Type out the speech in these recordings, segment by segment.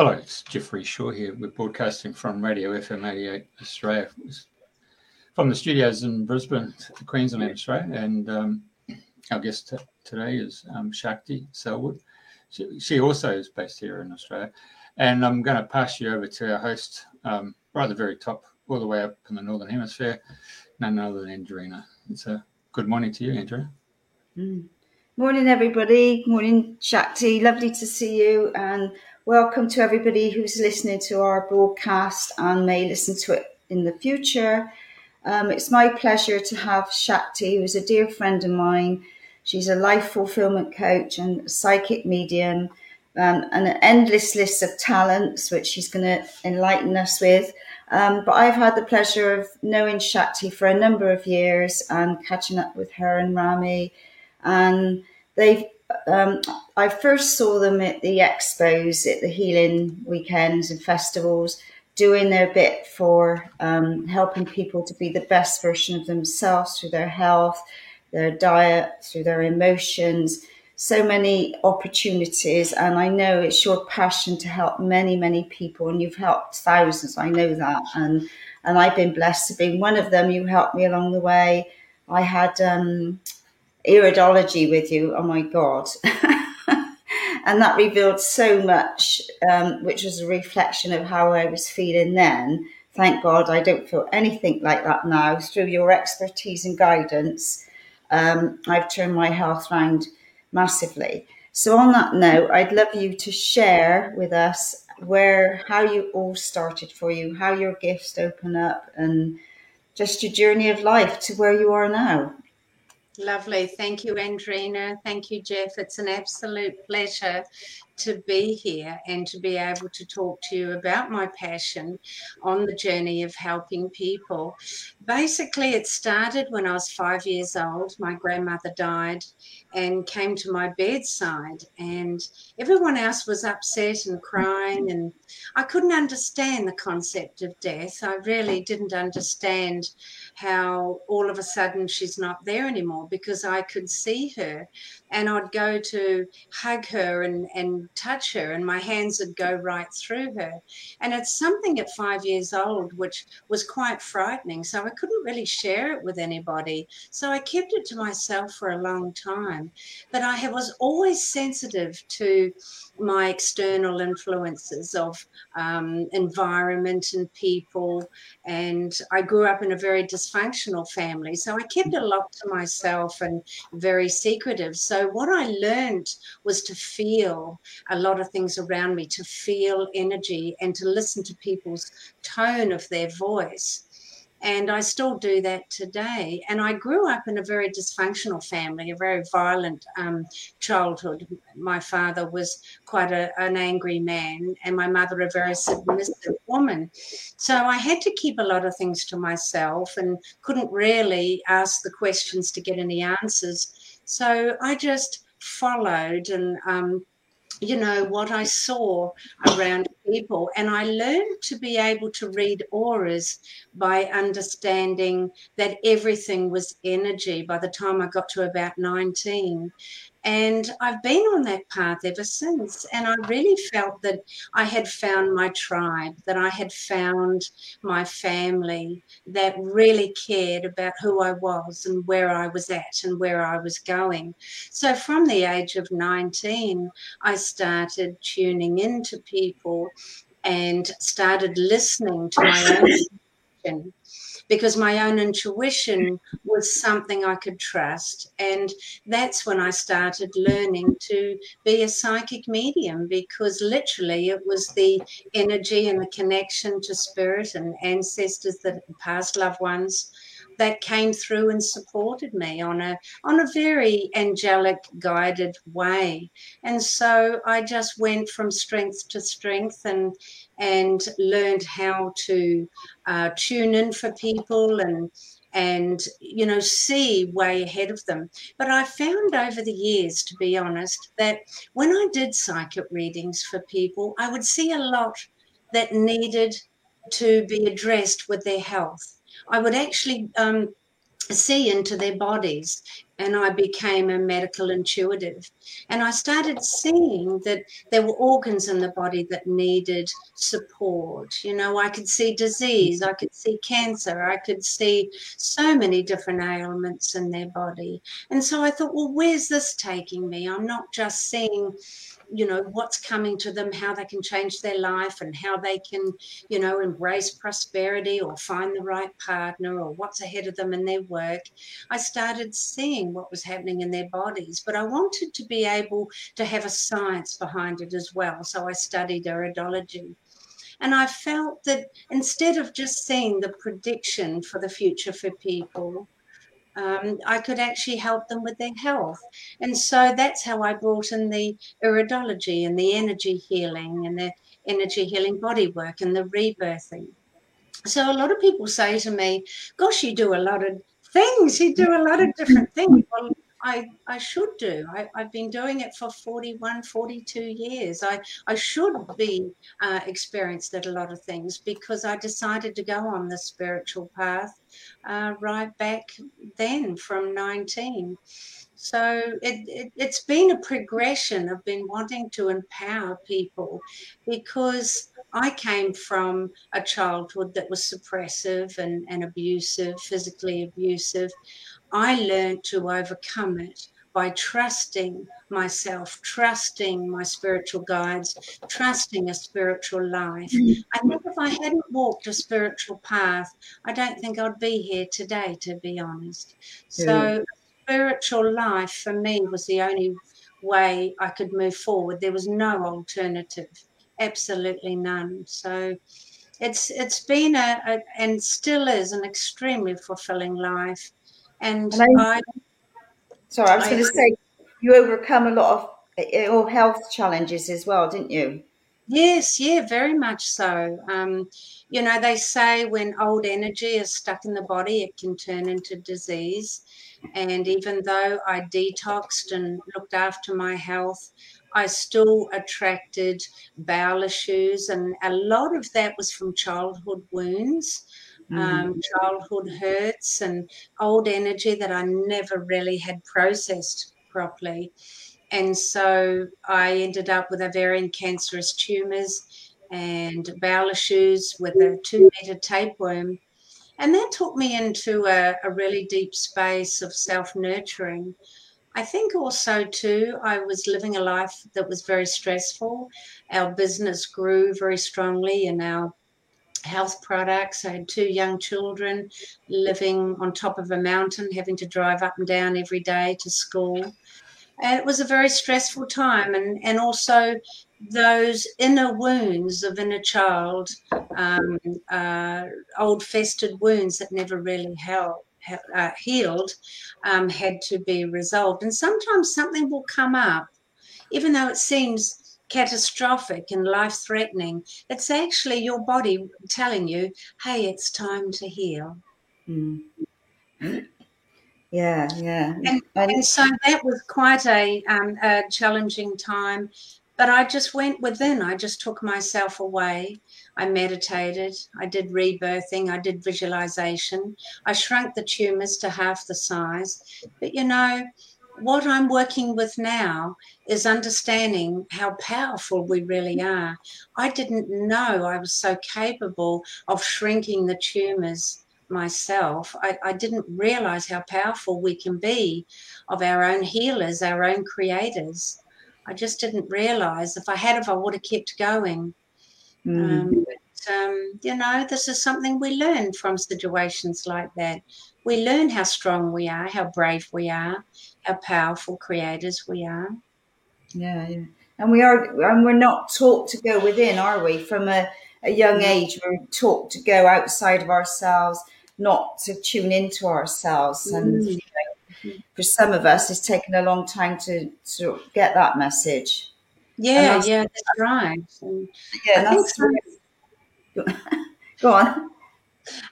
Hello, it's Jeffrey Shaw here. We're broadcasting from Radio FM 88 Australia, from the studios in Brisbane, Queensland, Australia. And um, our guest t- today is um, Shakti Selwood. She, she, also is based here in Australia. And I'm going to pass you over to our host, um, right at the very top, all the way up in the Northern Hemisphere, none other than Andrena. It's a good morning to you, Andrena. Mm. Morning, everybody. Morning, Shakti. Lovely to see you. And welcome to everybody who's listening to our broadcast and may listen to it in the future. Um, it's my pleasure to have Shakti, who's a dear friend of mine. She's a life fulfillment coach and psychic medium, um, and an endless list of talents, which she's going to enlighten us with. Um, but I've had the pleasure of knowing Shakti for a number of years and catching up with her and Rami and they um, I first saw them at the expos, at the healing weekends and festivals, doing their bit for um, helping people to be the best version of themselves through their health, their diet, through their emotions. So many opportunities, and I know it's your passion to help many, many people, and you've helped thousands. I know that, and and I've been blessed to be one of them. You helped me along the way. I had um, iridology with you. Oh my God. and that revealed so much, um, which was a reflection of how I was feeling then. Thank God I don't feel anything like that now. Through your expertise and guidance, um, I've turned my health around massively. So, on that note, I'd love you to share with us where, how you all started for you, how your gifts open up, and just your journey of life to where you are now. Lovely. Thank you, Andrena. Thank you, Jeff. It's an absolute pleasure to be here and to be able to talk to you about my passion on the journey of helping people. Basically, it started when I was five years old. My grandmother died and came to my bedside, and everyone else was upset and crying, and I couldn't understand the concept of death. I really didn't understand how all of a sudden she's not there anymore because I could see her and I'd go to hug her and, and touch her, and my hands would go right through her. And it's something at five years old which was quite frightening. So I couldn't really share it with anybody. So I kept it to myself for a long time. But I was always sensitive to my external influences of um, environment and people. And I grew up in a very dysfunctional family. So I kept a lot to myself and very secretive. So what I learned was to feel a lot of things around me, to feel energy and to listen to people's tone of their voice. And I still do that today. And I grew up in a very dysfunctional family, a very violent um, childhood. My father was quite a, an angry man, and my mother, a very submissive woman. So I had to keep a lot of things to myself and couldn't really ask the questions to get any answers. So I just followed and um, you know, what I saw around people. And I learned to be able to read auras by understanding that everything was energy by the time I got to about 19. And I've been on that path ever since. And I really felt that I had found my tribe, that I had found my family that really cared about who I was and where I was at and where I was going. So from the age of 19, I started tuning into people and started listening to my own because my own intuition was something I could trust. And that's when I started learning to be a psychic medium because literally it was the energy and the connection to spirit and ancestors that past loved ones that came through and supported me on a on a very angelic guided way. And so i just went from strength to strength and and learned how to uh, tune in for people and and you know see way ahead of them. But i found over the years to be honest that when i did psychic readings for people i would see a lot that needed to be addressed with their health I would actually um, see into their bodies and I became a medical intuitive. And I started seeing that there were organs in the body that needed support. You know, I could see disease, I could see cancer, I could see so many different ailments in their body. And so I thought, well, where's this taking me? I'm not just seeing you know what's coming to them how they can change their life and how they can you know embrace prosperity or find the right partner or what's ahead of them in their work. I started seeing what was happening in their bodies but i wanted to be able to have a science behind it as well so i studied iridology and I felt that instead of just seeing the prediction for the future for people, um, I could actually help them with their health. And so that's how I brought in the iridology and the energy healing and the energy healing body work and the rebirthing. So a lot of people say to me, Gosh, you do a lot of things, you do a lot of different things. Well, I, I should do. I, have been doing it for 41, 42 years. I, I should be uh, experienced at a lot of things because I decided to go on the spiritual path uh, right back then from 19. So it, it, has been a progression. I've been wanting to empower people because I came from a childhood that was suppressive and, and abusive, physically abusive. I learned to overcome it by trusting myself, trusting my spiritual guides, trusting a spiritual life. Mm. I think if I hadn't walked a spiritual path, I don't think I'd be here today, to be honest. So, spiritual life for me was the only way I could move forward. There was no alternative, absolutely none. So, it's it's been a, a and still is an extremely fulfilling life and, and I, I, sorry, I was going to say you overcome a lot of ill health challenges as well, didn't you? Yes, yeah, very much so. Um, you know, they say when old energy is stuck in the body, it can turn into disease. And even though I detoxed and looked after my health, I still attracted bowel issues. And a lot of that was from childhood wounds um, mm. childhood hurts and old energy that I never really had processed properly. And so I ended up with ovarian cancerous tumors and bowel issues with a two meter tapeworm. And that took me into a, a really deep space of self nurturing. I think also, too, I was living a life that was very stressful. Our business grew very strongly and our health products. I had two young children living on top of a mountain, having to drive up and down every day to school. And it was a very stressful time, and, and also those inner wounds of inner child, um, uh, old festered wounds that never really uh, healed, um, had to be resolved. And sometimes something will come up, even though it seems catastrophic and life threatening, it's actually your body telling you, hey, it's time to heal. Mm. Yeah, yeah. And, and, so that was quite a, um, a challenging time. But I just went within. I just took myself away. I meditated. I did rebirthing. I did visualization. I shrunk the tumors to half the size. But you know, what I'm working with now is understanding how powerful we really are. I didn't know I was so capable of shrinking the tumors myself. I, I didn't realize how powerful we can be of our own healers, our own creators. I just didn't realize. If I had, if I would have kept going. Mm. Um, but, um, you know, this is something we learn from situations like that. We learn how strong we are, how brave we are, how powerful creators we are. Yeah, yeah. And we are, and we're not taught to go within, are we? From a, a young age, we're taught to go outside of ourselves, not to tune into ourselves. And mm. you know, for some of us, it's taken a long time to to get that message. Yeah, that's, yeah, that's right. And yeah, that's, go on.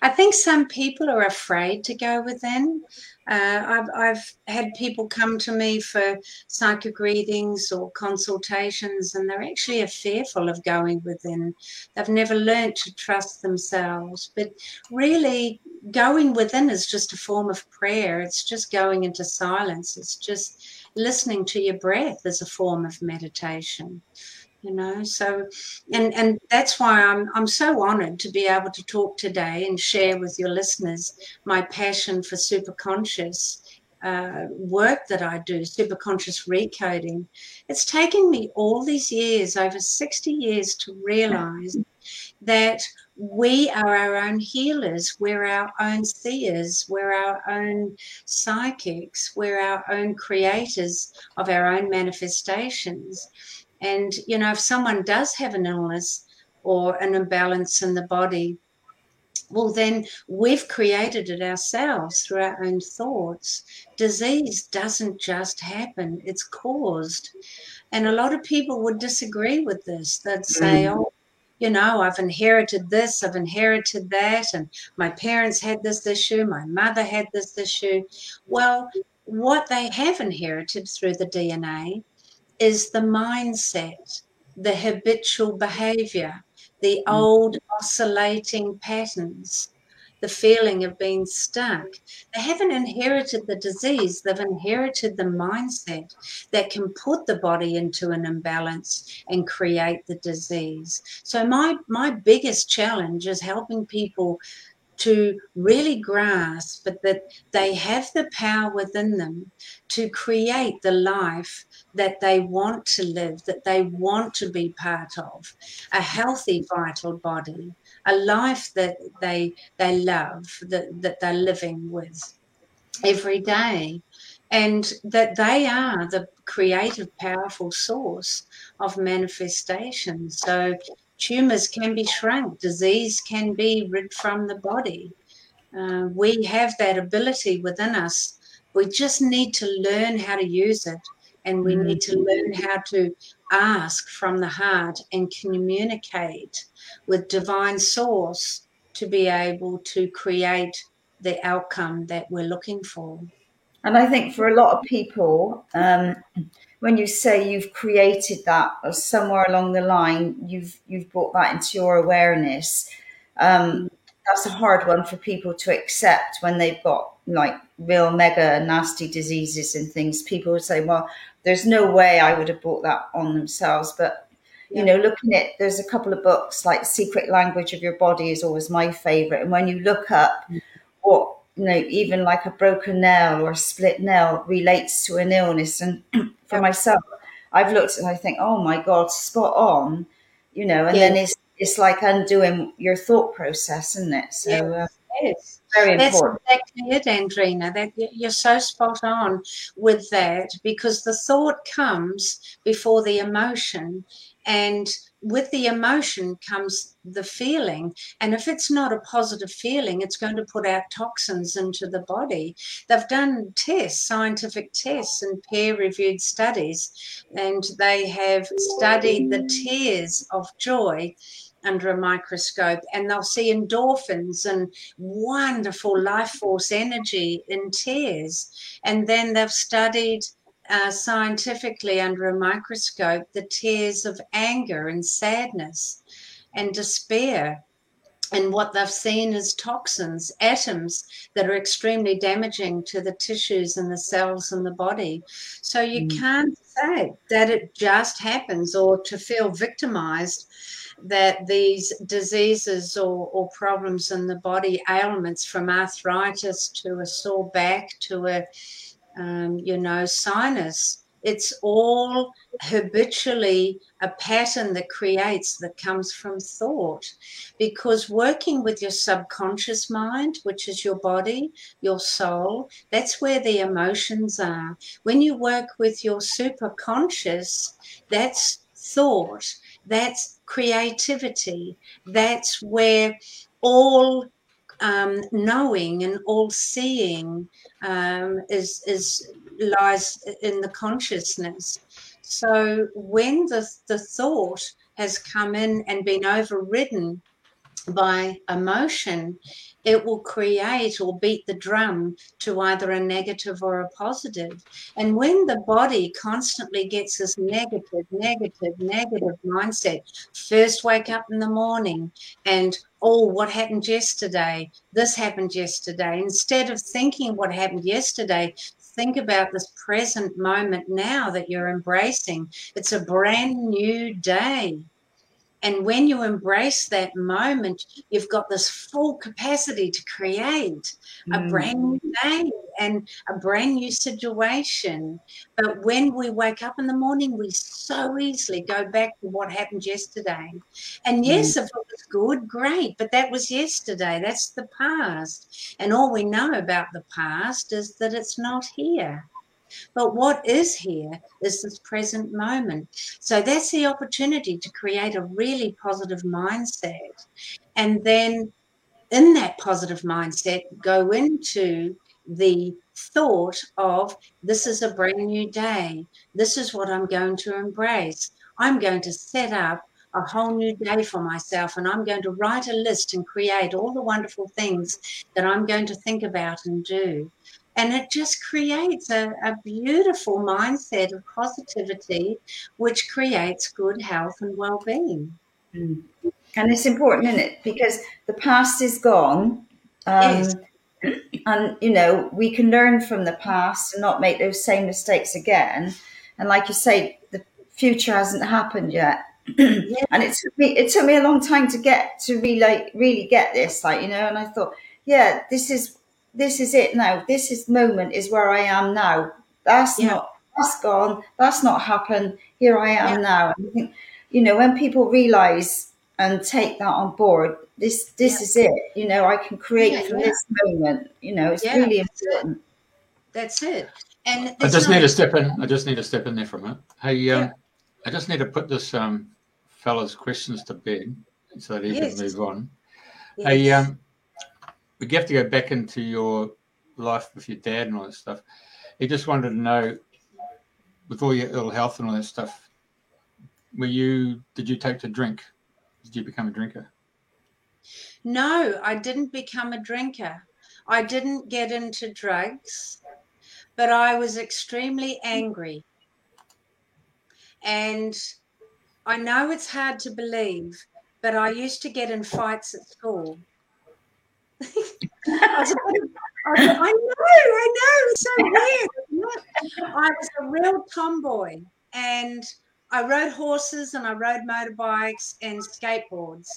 I think some people are afraid to go within. Uh, I've, I've had people come to me for psychic readings or consultations, and they're actually fearful of going within. They've never learned to trust themselves. But really, going within is just a form of prayer. It's just going into silence. It's just listening to your breath as a form of meditation you know so and and that's why i'm i'm so honored to be able to talk today and share with your listeners my passion for super conscious uh, work that I do, superconscious recoding, it's taken me all these years, over 60 years, to realize that we are our own healers, we're our own seers, we're our own psychics, we're our own creators of our own manifestations. And, you know, if someone does have an illness or an imbalance in the body, well, then we've created it ourselves through our own thoughts. Disease doesn't just happen, it's caused. And a lot of people would disagree with this. They'd say, mm. oh, you know, I've inherited this, I've inherited that, and my parents had this issue, my mother had this issue. Well, what they have inherited through the DNA is the mindset, the habitual behavior, the mm. old oscillating patterns, the feeling of being stuck. They haven't inherited the disease, they've inherited the mindset that can put the body into an imbalance and create the disease. So my my biggest challenge is helping people to really grasp but that they have the power within them to create the life that they want to live, that they want to be part of, a healthy, vital body, a life that they they love, that, that they're living with every day. And that they are the creative, powerful source of manifestation. So tumors can be shrunk, disease can be rid from the body. Uh, we have that ability within us. We just need to learn how to use it, and we need to learn how to ask from the heart and communicate with divine source to be able to create the outcome that we're looking for. And I think for a lot of people, um, when you say you've created that or somewhere along the line, you've you've brought that into your awareness. Um, that's a hard one for people to accept when they've got like real mega nasty diseases and things. People would say, "Well, there's no way I would have brought that on themselves." But you know, looking at there's a couple of books like Secret Language of Your Body is always my favorite, and when you look up mm. what you know, even like a broken nail or a split nail relates to an illness. And for myself, I've looked and I think, oh my God, spot on, you know, and then it's, it's like undoing your thought process, isn't it? So, uh, yes. Very important. That's exactly it, Andrena. That you're so spot on with that because the thought comes before the emotion, and with the emotion comes the feeling. And if it's not a positive feeling, it's going to put out toxins into the body. They've done tests, scientific tests, and peer reviewed studies, and they have studied the tears of joy under a microscope and they'll see endorphins and wonderful life force energy in tears. And then they've studied uh, scientifically under a microscope the tears of anger and sadness and despair. And what they've seen is toxins, atoms that are extremely damaging to the tissues and the cells in the body. So you mm. can't say that it just happens or to feel victimized that these diseases or, or problems in the body, ailments from arthritis to a sore back to a um, you know, sinus. It's all habitually a pattern that creates that comes from thought. Because working with your subconscious mind, which is your body, your soul, that's where the emotions are. When you work with your superconscious, that's thought, that's creativity, that's where all um, knowing and all seeing um, is is lies in the consciousness. So when the the thought has come in and been overridden by emotion, it will create or beat the drum to either a negative or a positive. And when the body constantly gets this negative, negative, negative mindset, first wake up in the morning and, oh, what happened yesterday? This happened yesterday. Instead of thinking what happened yesterday, think about this present moment now that you're embracing. It's a brand new day. And when you embrace that moment, you've got this full capacity to create a mm. brand new day and a brand new situation. But when we wake up in the morning, we so easily go back to what happened yesterday. And yes, mm. if it was good, great, but that was yesterday. That's the past. And all we know about the past is that it's not here. But what is here is this present moment. So that's the opportunity to create a really positive mindset. And then in that positive mindset, go into the thought of this is a brand new day. This is what I'm going to embrace. I'm going to set up a whole new day for myself and I'm going to write a list and create all the wonderful things that I'm going to think about and do. And it just creates a, a beautiful mindset of positivity, which creates good health and well being. Mm. And it's important, isn't it? Because the past is gone. Um, yes. And, you know, we can learn from the past and not make those same mistakes again. And like you say, the future hasn't happened yet. yeah. And it took me it took me a long time to get to really like really get this, like, you know, and I thought, yeah, this is this is it now. This is moment is where I am now. That's yeah. not that's gone. That's not happened. Here I am yeah. now. And I think, you know, when people realize and take that on board, this this yeah. is it. You know, I can create from this moment. You know, it's really important. That's it. And I just need to step in. I just need to step in there for a minute. Hey, um, I just need to put this um, fella's questions to bed so that he yes. can move on. Yes. Hey, um, we have to go back into your life with your dad and all that stuff. He just wanted to know, with all your ill health and all that stuff, were you did you take to drink? Did you become a drinker? No, I didn't become a drinker. I didn't get into drugs, but I was extremely angry. And I know it's hard to believe, but I used to get in fights at school I, know, I know, it's so weird. I was a real tomboy and I rode horses and I rode motorbikes and skateboards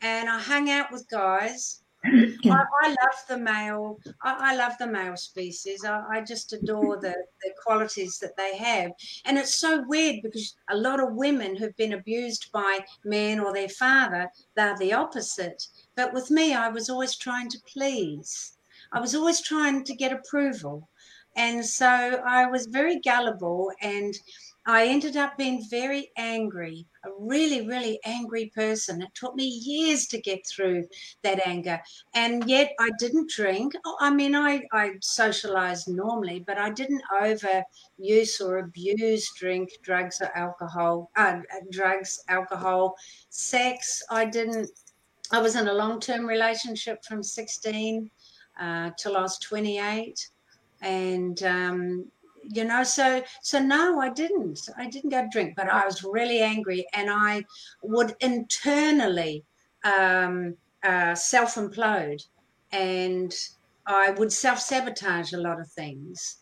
and I hung out with guys. I, I love the male. I, I, love the male species. I, I just adore the, the qualities that they have. And it's so weird because a lot of women who've been abused by men or their father, they're the opposite. But with me, I was always trying to please. I was always trying to get approval. And so I was very gullible and I ended up being very angry, a really, really angry person. It took me years to get through that anger. And yet I didn't drink. Oh, I mean, I, I socialized normally, but I didn't overuse or abuse drink, drugs, or alcohol, uh, drugs, alcohol, sex. I didn't I was in a long term relationship from 16 uh, till I was 28. And, um, you know, so so no, I didn't. I didn't go drink, but I was really angry, and I would internally um, uh, self implode, and I would self sabotage a lot of things,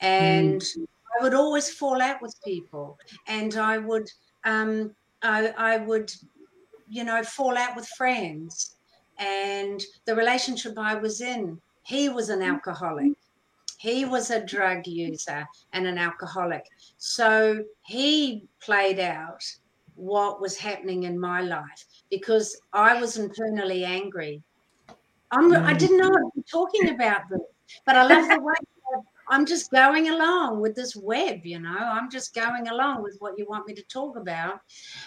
and mm. I would always fall out with people, and I would um, I, I would you know, fall out with friends. And the relationship I was in, he was an alcoholic. He was a drug user and an alcoholic. So he played out what was happening in my life because I was internally angry. I'm, I mm. didn't know what I'm talking about this, but I love the way I'm just going along with this web, you know. I'm just going along with what you want me to talk about.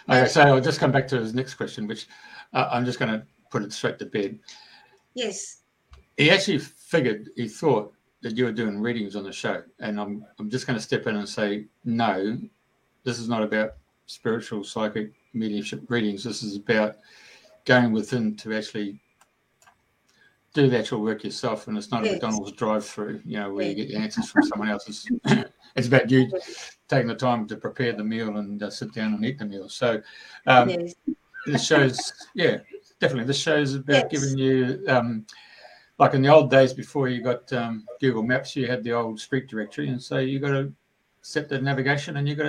Okay, so I'll just come back to his next question, which uh, I'm just going to put it straight to bed. Yes. He actually figured, he thought that you were doing readings on the show. And I'm, I'm just going to step in and say, no, this is not about spiritual psychic mediumship readings. This is about going within to actually do the actual work yourself, and it's not yes. a McDonald's drive-through, you know, where yes. you get your answers from someone else's. it's about you taking the time to prepare the meal and uh, sit down and eat the meal. So, um, yes. this shows, yeah, definitely. This shows about giving you, um, like in the old days before you got um, Google Maps, you had the old street directory, and so you got to set the navigation and you got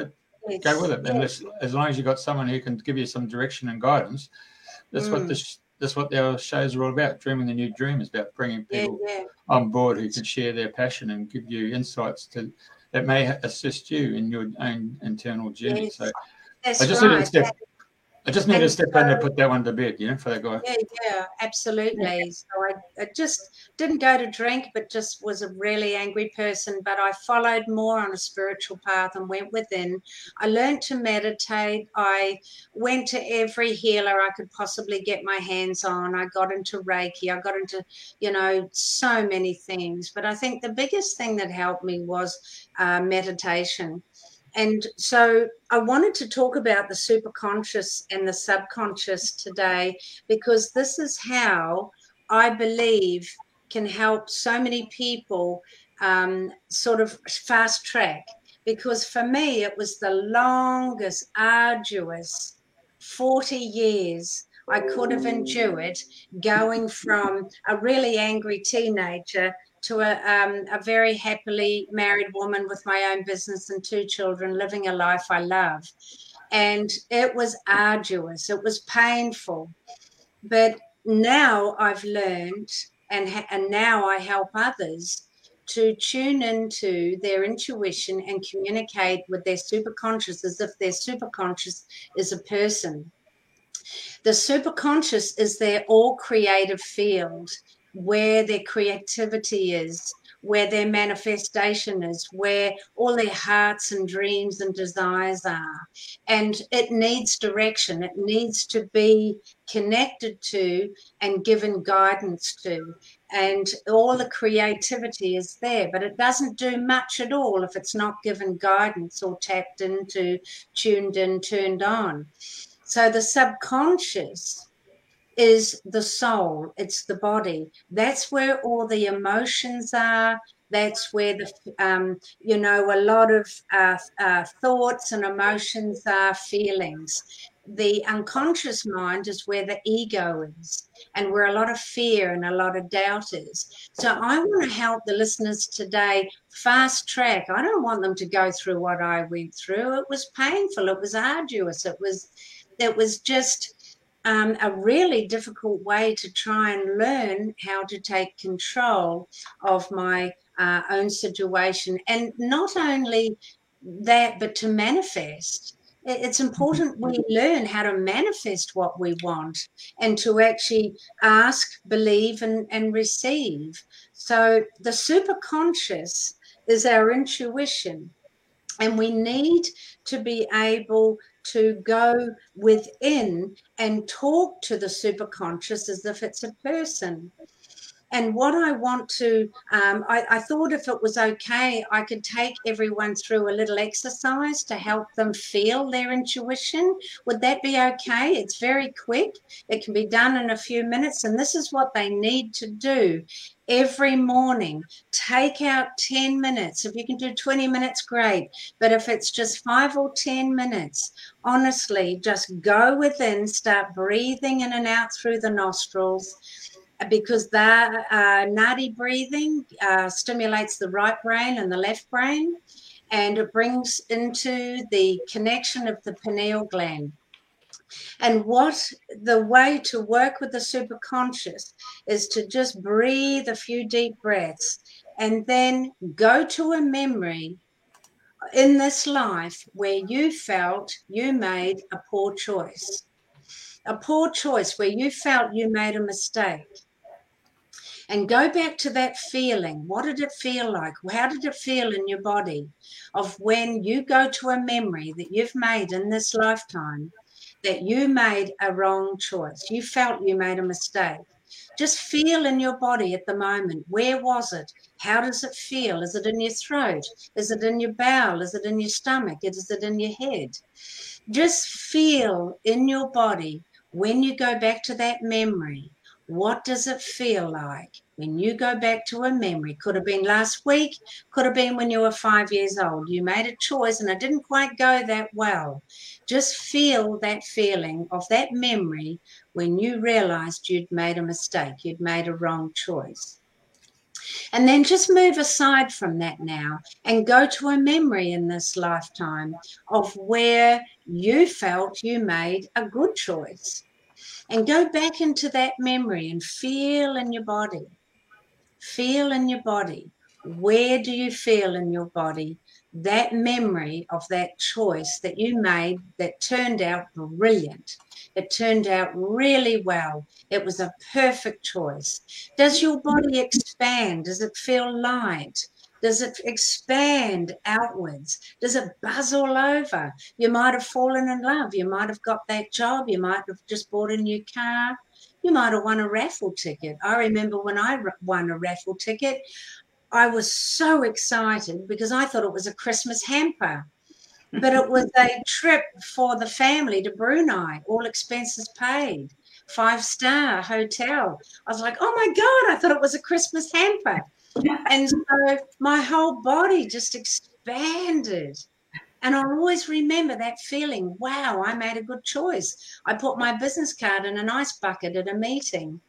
to go with it. And as, as long as you got someone who can give you some direction and guidance, that's mm. what this that's what our shows are all about. Dreaming the new dream is about bringing people yeah, yeah. on board who can share their passion and give you insights to that may assist you in your own internal journey. Yes, so I just right. need to step I just need to step so, in and put that one to bed, you know, for that guy. Yeah, yeah, absolutely. So I, I, just didn't go to drink, but just was a really angry person. But I followed more on a spiritual path and went within. I learned to meditate. I went to every healer I could possibly get my hands on. I got into Reiki. I got into, you know, so many things. But I think the biggest thing that helped me was uh, meditation and so I wanted to talk about the superconscious and the subconscious today because this is how I believe can help so many people um, sort of fast track. Because for me, it was the longest, arduous 40 years I could have endured going from a really angry teenager to a, um, a very happily married woman with my own business and two children, living a life I love. And it was arduous, it was painful. But now I've learned, and, ha- and now I help others to tune into their intuition and communicate with their superconscious as if their superconscious is a person. The superconscious is their all creative field where their creativity is, where their manifestation is, where all their hearts and dreams and desires are. And it needs direction, it needs to be connected to and given guidance to. And all the creativity is there, but it doesn't do much at all if it's not given guidance or tapped into, tuned in, turned on. So the subconscious is the soul, it's the body. That's where all the emotions are. That's where the, um, you know, a lot of uh, uh, thoughts and emotions are, feelings. The unconscious mind is where the ego is and where a lot of fear and a lot of doubt is. So I want to help the listeners today fast track. I don't want them to go through what I went through. It was painful. It was arduous. It was, it was just um, a really difficult way to try and learn how to take control of my uh, own situation. And not only that, but to manifest. It's important we learn how to manifest what we want and to actually ask, believe, and, and receive. So the superconscious is our intuition. And we need to be able to go within and talk to the superconscious as if it's a person. And what I want to, um, I, I, thought if it was okay, I could take everyone through a little exercise to help them feel their intuition. Would that be okay? It's very quick, it can be done in a few minutes. And this is what they need to do every morning. Take out 10 minutes. If you can do 20 minutes, great. But if it's just five or 10 minutes, honestly, just go within, start breathing in and out through the nostrils because that uh, nadi breathing uh, stimulates the right brain and the left brain, and it brings into the connection of the pineal gland. And what the way to work with the superconscious is to just breathe a few deep breaths and then go to a memory in this life where you felt you made a poor choice. A poor choice where you felt you made a mistake and go back to that feeling. What did it feel like? How did it feel in your body of when you go to a memory that you've made in this lifetime that you made a wrong choice? You felt you made a mistake. Just feel in your body at the moment. Where was it? How does it feel? Is it in your throat? Is it in your bowel? Is it in your stomach? Is it in your head? Just feel in your body when you go back to that memory, what does it feel like when you go back to a memory? Could have been last week, could have been when you were five years old. You made a choice and it didn't quite go that well. Just feel that feeling of that memory when you realized you'd made a mistake, you'd made a wrong choice. And then just move aside from that now and go to a memory in this lifetime of where you felt you made a good choice and go back into that memory and feel in your body. Feel in your body. Where do you feel in your body that memory of that choice that you made that turned out brilliant? It turned out really well. It was a perfect choice. Does your body expand? Does it feel light? Does it expand outwards? Does it buzz all over? You might have fallen in love. You might have got that job. You might have just bought a new car. You might have won a raffle ticket. I remember when I won a raffle ticket, I was so excited because I thought it was a Christmas hamper. But it was a trip for the family to Brunei, all expenses paid, five star hotel. I was like, oh my God, I thought it was a Christmas hamper and so my whole body just expanded. And I'll always remember that feeling wow, I made a good choice. I put my business card in an ice bucket at a meeting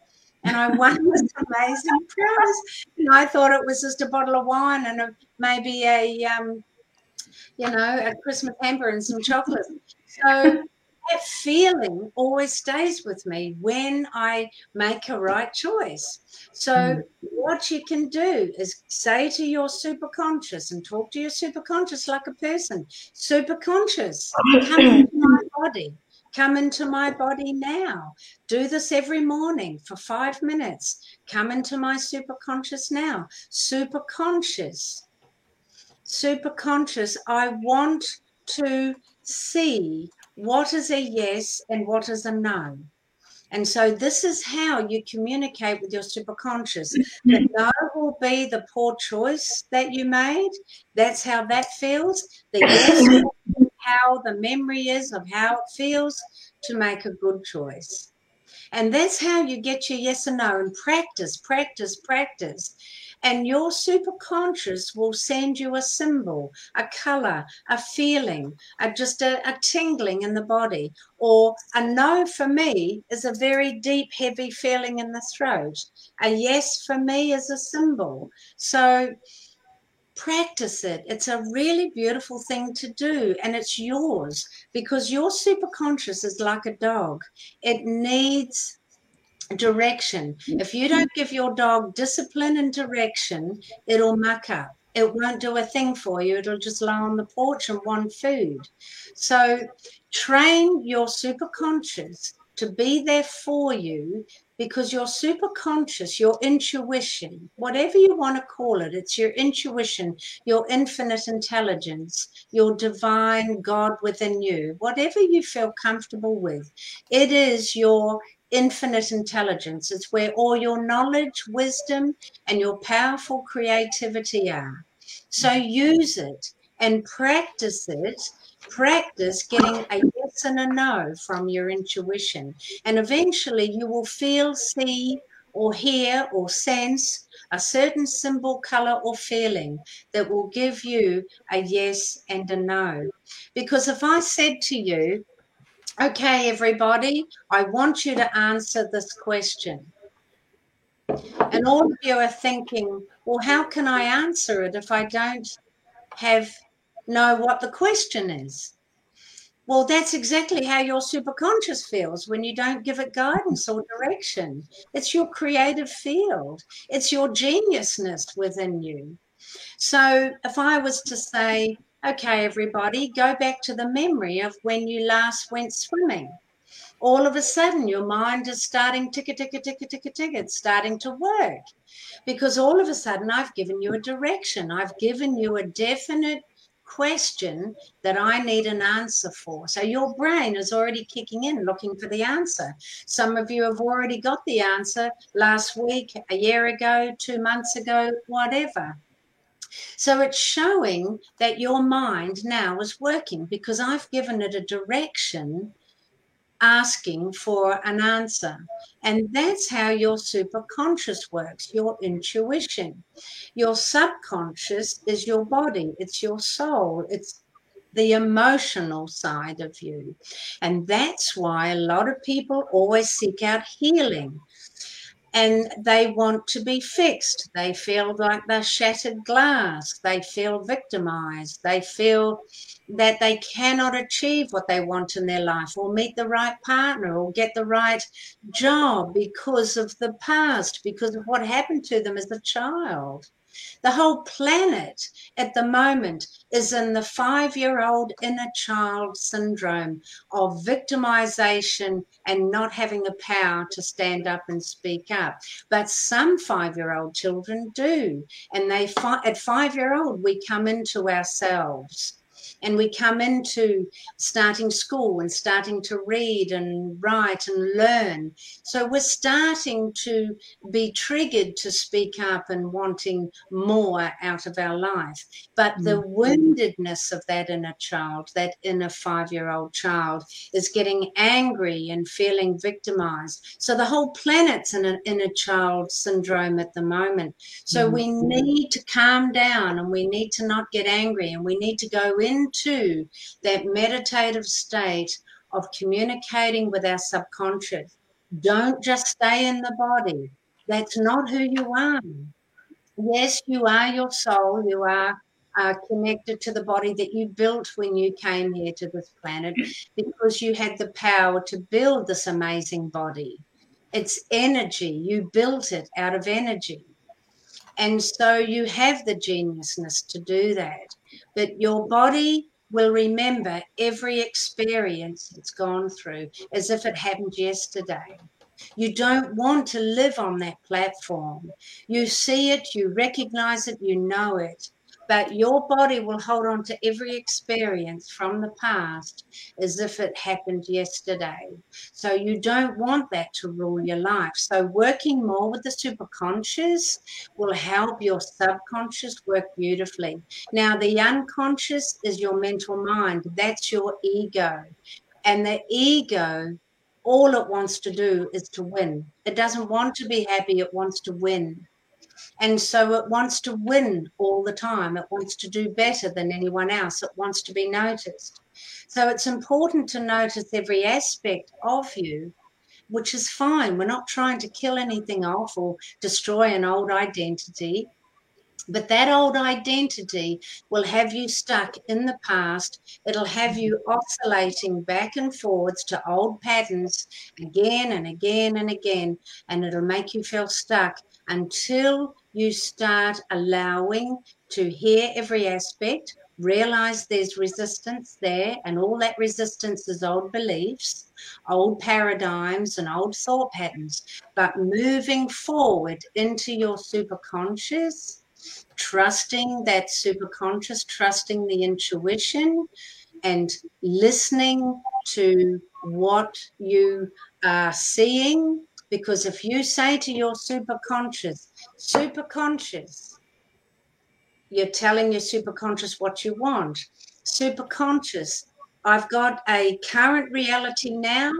and I won this amazing prize. And I thought it was just a bottle of wine and a, maybe a, um, you know, a Christmas hamper and some chocolate. So that feeling always stays with me when I make a right choice. So, mm. what you can do is say to your superconscious and talk to your superconscious like a person. Superconscious, come into my body. Come into my body now. Do this every morning for five minutes. Come into my superconscious now. Superconscious. Superconscious, I want to see what is a yes and what is a no. And so this is how you communicate with your superconscious. The mm-hmm. no will be the poor choice that you made. That's how that feels. The yes how the memory is of how it feels to make a good choice. And that's how you get your yes and no and practice, practice, practice and your superconscious will send you a symbol, a color, a feeling, a, just a, a tingling in the body. Or a no for me is a very deep, heavy feeling in the throat. A yes for me is a symbol. So practice it. It's a really beautiful thing to do, and it's yours because your superconscious is like a dog. It needs direction. If you don't give your dog discipline and direction, it'll muck up. It won't do a thing for you. It'll just lie on the porch and want food. So train your superconscious to be there for you because your superconscious, your intuition, whatever you want to call it, it's your intuition, your infinite intelligence, your divine God within you, whatever you feel comfortable with. It is your infinite intelligence. It's where all your knowledge, wisdom, and your powerful creativity are. So use it and practice it. Practice getting a yes and a no from your intuition. And eventually you will feel, see, or hear or sense a certain symbol, color, or feeling that will give you a yes and a no. Because if I said to you, Okay, everybody, I want you to answer this question. And all of you are thinking, well, how can I answer it if I don't have know what the question is? Well, that's exactly how your superconscious feels when you don't give it guidance or direction. It's your creative field, it's your geniusness within you. So, if I was to say, Okay, everybody, go back to the memory of when you last went swimming. All of a sudden, your mind is starting tick, tick, tick, tick, tick, tick. It's starting to work because all of a sudden, I've given you a direction. I've given you a definite question that I need an answer for. So your brain is already kicking in, looking for the answer. Some of you have already got the answer last week, a year ago, two months ago, whatever. So it's showing that your mind now is working because I've given it a direction asking for an answer. And that's how your superconscious works, your intuition. Your subconscious is your body, it's your soul, it's the emotional side of you. And that's why a lot of people always seek out healing and they want to be fixed. They feel like they're shattered glass. They feel victimized. They feel that they cannot achieve what they want in their life or meet the right partner or get the right job because of the past, because of what happened to them as a child. The whole planet at the moment is in the five year old inner child syndrome of victimization and not having the power to stand up and speak up. But some five year old children do. And they, at five year old, we come into ourselves and we come into starting school and starting to read and write and learn. So we're starting to be triggered to speak up and wanting more out of our life. But the mm. woundedness of that inner child, that inner five year old child, is getting angry and feeling victimized. So the whole planet's in an inner child syndrome at the moment. So mm-hmm. we need to calm down and we need to not get angry and we need to go in into that meditative state of communicating with our subconscious. Don't just stay in the body. That's not who you are. Yes, you are your soul. You are uh, connected to the body that you built when you came here to this planet because you had the power to build this amazing body. It's energy. You built it out of energy. And so you have the geniusness to do that. But your body will remember every experience it's gone through as if it happened yesterday. You don't want to live on that platform. You see it, you recognize it, you know it but your body will hold on to every experience from the past as if it happened yesterday. So you don't want that to rule your life. So working more with the superconscious will help your subconscious work beautifully. Now, the unconscious is your mental mind, that's your ego. And the ego all it wants to do is to win. It doesn't want to be happy, it wants to win. And so it wants to win all the time. It wants to do better than anyone else. It wants to be noticed. So it's important to notice every aspect of you, which is fine. We're not trying to kill anything off or destroy an old identity. But that old identity will have you stuck in the past. It'll have you oscillating back and forwards to old patterns again and again and again. And it'll make you feel stuck until you start allowing to hear every aspect, realize there's resistance there, and all that resistance is old beliefs, old paradigms, and old thought patterns. But moving forward into your superconscious, trusting that superconscious, trusting the intuition, and listening to what you are seeing because if you say to your superconscious, superconscious, you're telling your superconscious what you want. Superconscious, I've got a current reality now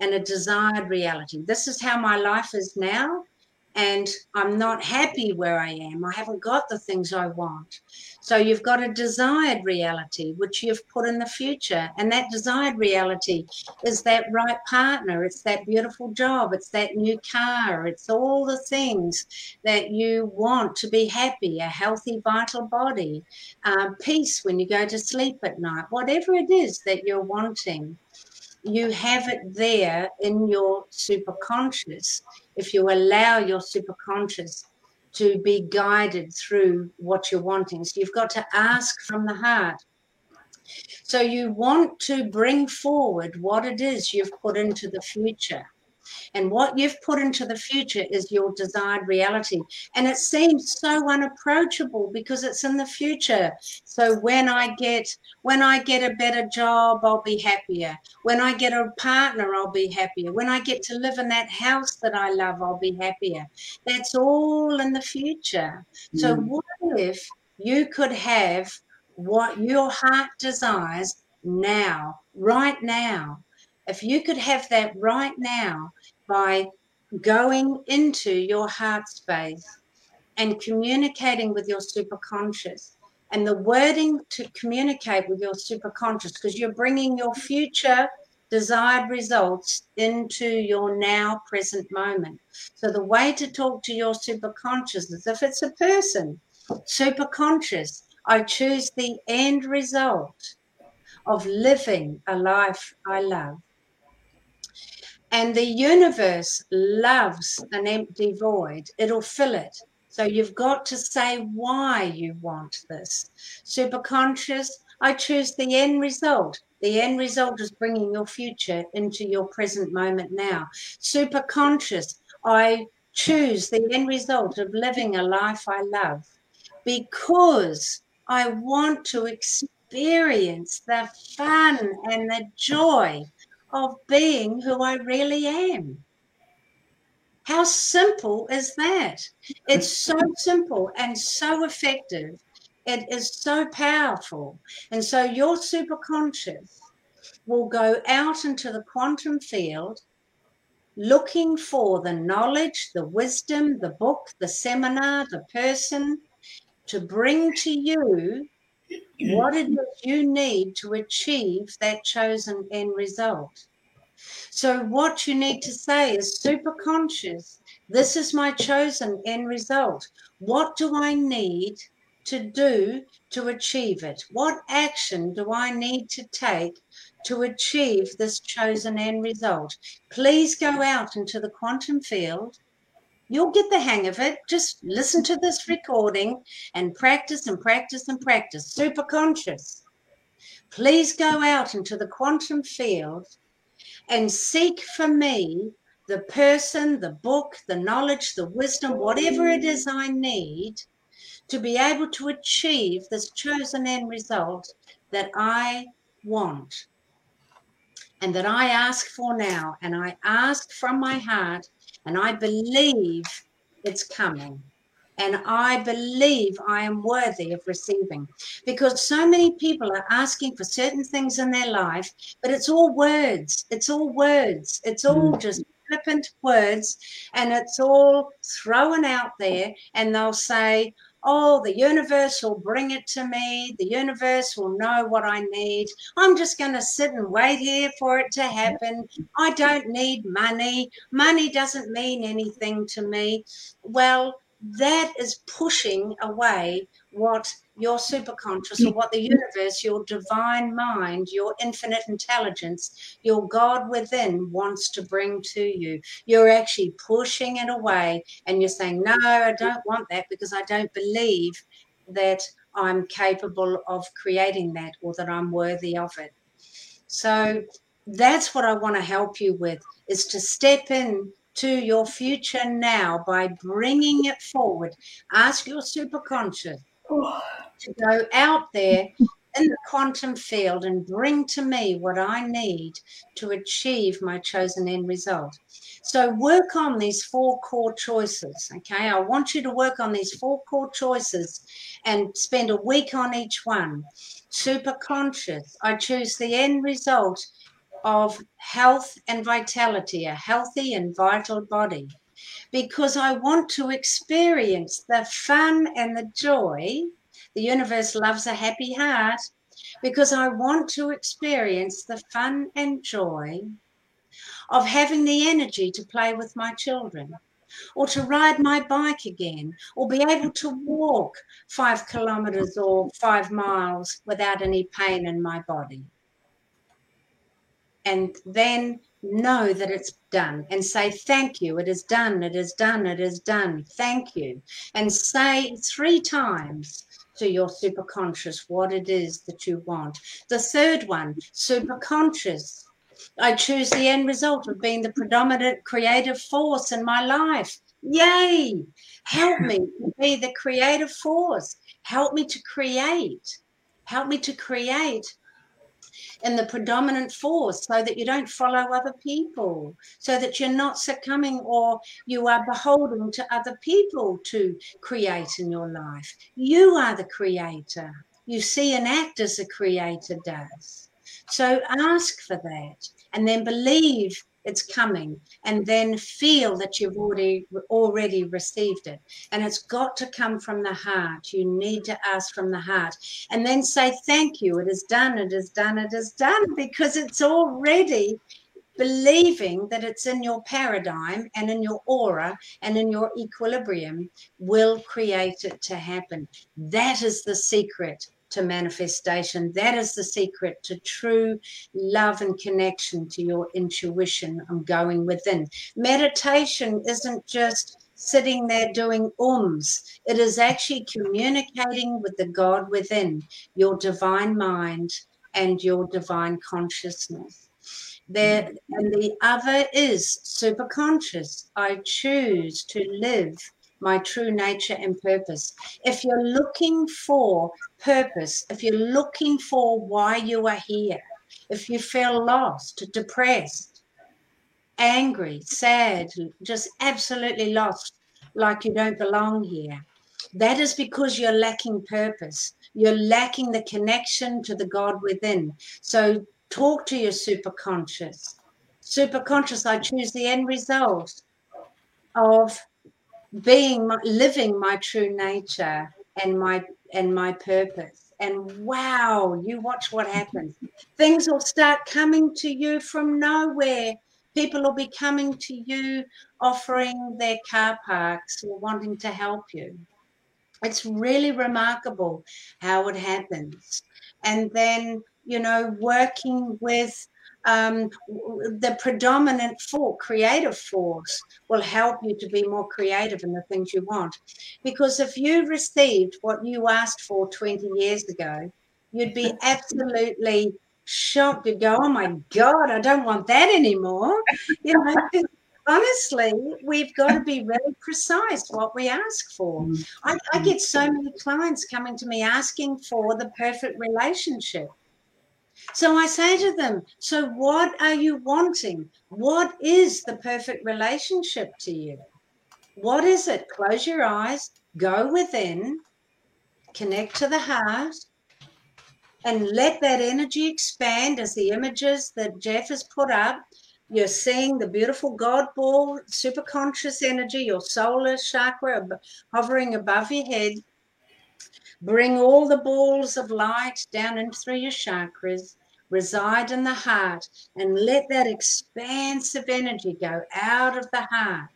and a desired reality. This is how my life is now and I'm not happy where I am. I haven't got the things I want. So you've got a desired reality, which you've put in the future. And that desired reality is that right partner, it's that beautiful job, it's that new car, it's all the things that you want to be happy, a healthy, vital body, uh, peace when you go to sleep at night, whatever it is that you're wanting you have it there in your superconscious if you allow your superconscious to be guided through what you're wanting. So you've got to ask from the heart. So you want to bring forward what it is you've put into the future. And what you've put into the future is your desired reality. And it seems so unapproachable because it's in the future. So when I get when I get a better job, I'll be happier. When I get a partner, I'll be happier. When I get to live in that house that I love, I'll be happier. That's all in the future. Mm. So what if you could have what your heart desires now, right now? if you could have that right now by going into your heart space and communicating with your superconscious and the wording to communicate with your superconscious because you're bringing your future desired results into your now present moment. So the way to talk to your superconscious is if it's a person, superconscious, I choose the end result of living a life I love. And the universe loves an empty void, it'll fill it. So you've got to say why you want this. Superconscious, I choose the end result. The end result is bringing your future into your present moment now. Superconscious, I choose the end result of living a life I love because I want to experience the fun and the joy of being who I really am. How simple is that? It's so simple and so effective. It is so powerful. And so your superconscious will go out into the quantum field looking for the knowledge, the wisdom, the book, the seminar, the person to bring to you what it is you need to achieve that chosen end result. So, what you need to say is super conscious. This is my chosen end result. What do I need to do to achieve it? What action do I need to take to achieve this chosen end result? Please go out into the quantum field You'll get the hang of it. Just listen to this recording and practice and practice and practice. Super conscious. Please go out into the quantum field and seek for me the person, the book, the knowledge, the wisdom, whatever it is I need to be able to achieve this chosen end result that I want and that I ask for now. And I ask from my heart and I believe it's coming. And I believe I am worthy of receiving because so many people are asking for certain things in their life, but it's all words. It's all words. It's all mm. just flippant words and it's all thrown out there. And they'll say, oh, the universe will bring it to me. The universe will know what I need. I'm just going to sit and wait here for it to happen. I don't need money. Money doesn't mean anything to me. Well, that is pushing away what your superconscious or what the universe, your divine mind, your infinite intelligence, your God within wants to bring to you. You're actually pushing it away and you're saying, No, I don't want that because I don't believe that I'm capable of creating that or that I'm worthy of it. So that's what I want to help you with is to step in to your future now by bringing it forward. Ask your superconscious to go out there in the quantum field and bring to me what I need to achieve my chosen end result. So, work on these four core choices. Okay, I want you to work on these four core choices and spend a week on each one. Super conscious, I choose the end result of health and vitality, a healthy and vital body, because I want to experience the fun and the joy. The universe loves a happy heart because I want to experience the fun and joy of having the energy to play with my children or to ride my bike again or be able to walk five kilometers or five miles without any pain in my body and then know that it's done and say thank you. It is done. It is done. It is done. Thank you. And say three times to your superconscious what it is that you want. The third one superconscious. I choose the end result of being the predominant creative force in my life. Yay! Help me to be the creative force. Help me to create. Help me to create in the predominant force so that you don't follow other people, so that you're not succumbing or you are beholden to other people to create in your life. You are the creator. You see and act as the creator does. So ask for that. and then believe it's coming and then feel that you've already already received it. And it's got to come from the heart. You need to ask from the heart. And then say thank you. It is done. It is done. It is done. Because it's already believing that it's in your paradigm and in your aura and in your equilibrium will create it to happen. That is the secret to manifestation. That is the secret to true love and connection to your intuition I'm going within. Meditation isn't just sitting there doing ums, it is actually communicating with the God within, your divine mind and your divine consciousness. There, mm-hmm. and the other is superconscious. I choose to live my true nature and purpose. If you're looking for purpose, if you're looking for why you are here, if you feel lost, depressed, angry, sad, just absolutely lost, like you don't belong here, that is because you're lacking purpose. You're lacking the connection to the God within. So talk to your superconscious. Superconscious, I choose the end result of being living my true nature and my and my purpose. And wow you watch what happens. Things will start coming to you from nowhere. People will be coming to you offering their car parks or wanting to help you. It's really remarkable how it happens. And then you know working with um, the predominant for creative force will help you to be more creative in the things you want. Because if you received what you asked for 20 years ago, you'd be absolutely shocked. You'd go, oh my God, I don't want that anymore. You know, honestly, we've got to be really precise what we ask for. I, I get so many clients coming to me asking for the perfect relationship. So I say to them, So what are you wanting? What is the perfect relationship to you? What is it? Close your eyes, go within, connect to the heart, and let that energy expand as the images that Jeff has put up. You're seeing the beautiful God ball, super conscious energy, your solar chakra hovering above your head. Bring all the balls of light down in through your chakras reside in the heart and let that expansive energy go out of the heart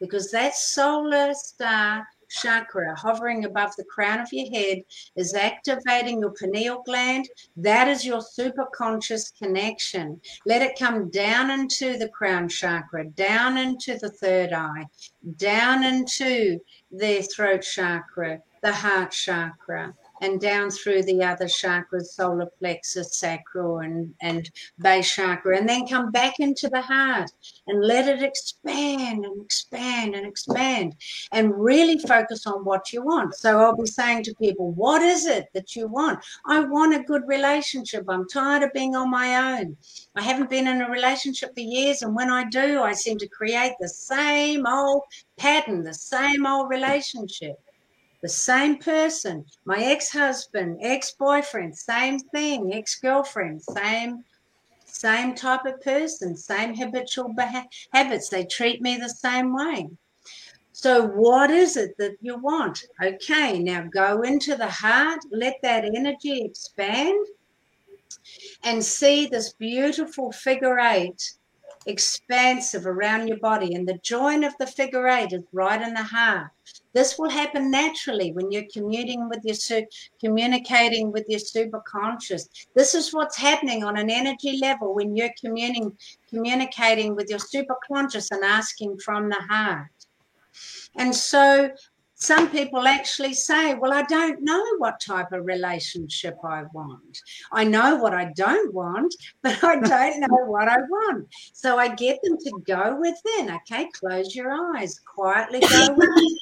because that solar star chakra hovering above the crown of your head is activating your pineal gland. That is your super conscious connection. Let it come down into the crown chakra, down into the third eye, down into the throat chakra, the heart chakra and down through the other chakras, solar plexus, sacral, and, and base chakra, and then come back into the heart and let it expand and expand and expand and really focus on what you want. So I'll be saying to people, What is it that you want? I want a good relationship. I'm tired of being on my own. I haven't been in a relationship for years, and when I do, I seem to create the same old pattern, the same old relationship the same person, my ex husband, ex boyfriend, same thing, ex girlfriend, same. Same type of person, same habitual beha- habits. They treat me the same way. So, what is it that you want? Okay, now go into the heart, let that energy expand, and see this beautiful figure eight expansive around your body. And the joint of the figure eight is right in the heart. This will happen naturally when you're commuting with your communicating with your superconscious. This is what's happening on an energy level when you're communing, communicating with your superconscious and asking from the heart. And so some people actually say, Well, I don't know what type of relationship I want. I know what I don't want, but I don't know what I want. So I get them to go within. Okay, close your eyes, quietly go within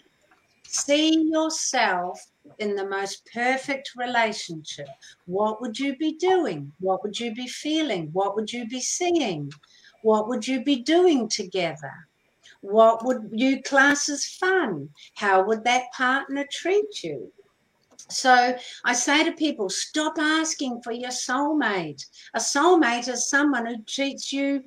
see yourself in the most perfect relationship, what would you be doing? What would you be feeling? What would you be seeing? What would you be doing together? What would you class as fun? How would that partner treat you? So I say to people, stop asking for your soulmate. A soulmate is someone who teaches you